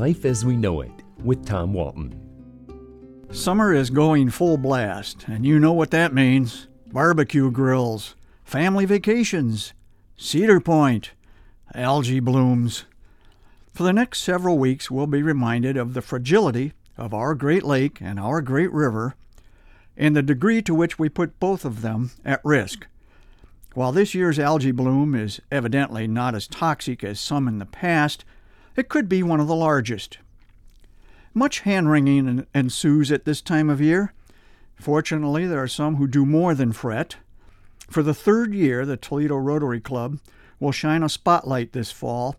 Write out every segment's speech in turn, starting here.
Life as We Know It with Tom Walton. Summer is going full blast, and you know what that means barbecue grills, family vacations, Cedar Point, algae blooms. For the next several weeks, we'll be reminded of the fragility of our Great Lake and our Great River, and the degree to which we put both of them at risk. While this year's algae bloom is evidently not as toxic as some in the past, it could be one of the largest. Much hand wringing ensues at this time of year. Fortunately, there are some who do more than fret. For the third year, the Toledo Rotary Club will shine a spotlight this fall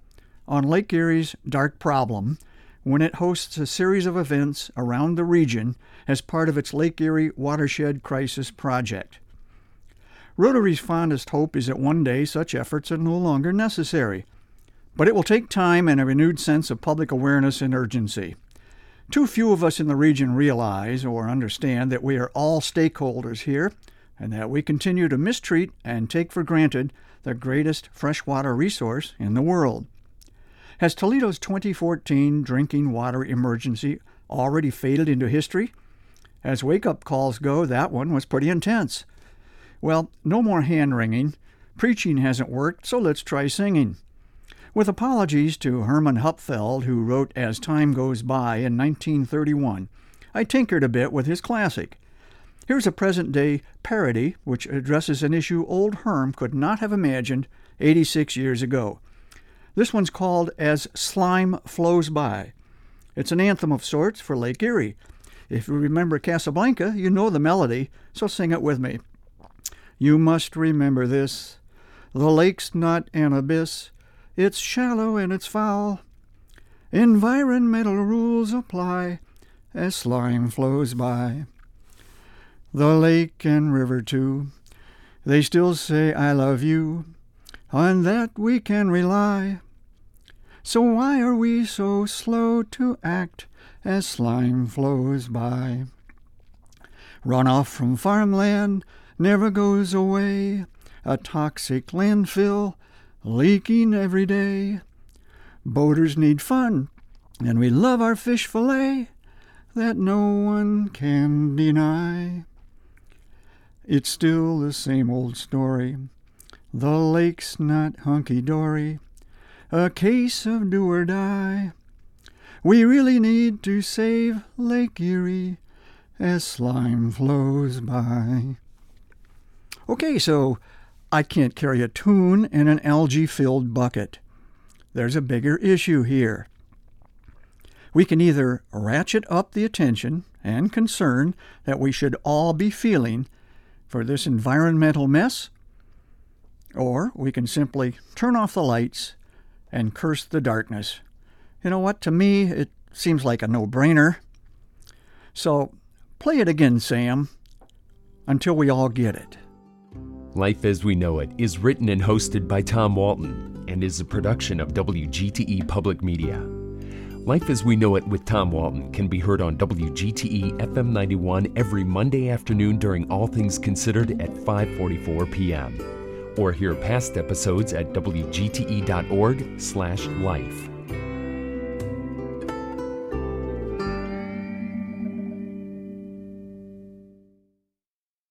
on Lake Erie's dark problem when it hosts a series of events around the region as part of its Lake Erie Watershed Crisis Project. Rotary's fondest hope is that one day such efforts are no longer necessary, but it will take time and a renewed sense of public awareness and urgency. Too few of us in the region realize or understand that we are all stakeholders here and that we continue to mistreat and take for granted the greatest freshwater resource in the world. Has Toledo's 2014 drinking water emergency already faded into history? As wake up calls go, that one was pretty intense. Well, no more hand wringing. Preaching hasn't worked, so let's try singing. With apologies to Herman Hupfeld, who wrote As Time Goes By in 1931, I tinkered a bit with his classic. Here's a present day parody which addresses an issue old Herm could not have imagined 86 years ago. This one's called As Slime Flows By. It's an anthem of sorts for Lake Erie. If you remember Casablanca, you know the melody, so sing it with me. You must remember this the lake's not an abyss, it's shallow and it's foul. Environmental rules apply as slime flows by. The lake and river, too, they still say, I love you. On that we can rely. So why are we so slow to act as slime flows by? Runoff from farmland never goes away, a toxic landfill leaking every day. Boaters need fun, and we love our fish fillet that no one can deny. It's still the same old story. The lake's not hunky dory, a case of do or die. We really need to save Lake Erie as slime flows by. Okay, so I can't carry a tune in an algae filled bucket. There's a bigger issue here. We can either ratchet up the attention and concern that we should all be feeling for this environmental mess, or we can simply turn off the lights and curse the darkness. You know what? To me, it seems like a no brainer. So play it again, Sam, until we all get it. Life as We Know It is written and hosted by Tom Walton and is a production of WGTE Public Media. Life as We Know It with Tom Walton can be heard on WGTE FM 91 every Monday afternoon during All Things Considered at 5:44 p.m. or hear past episodes at wgte.org/life.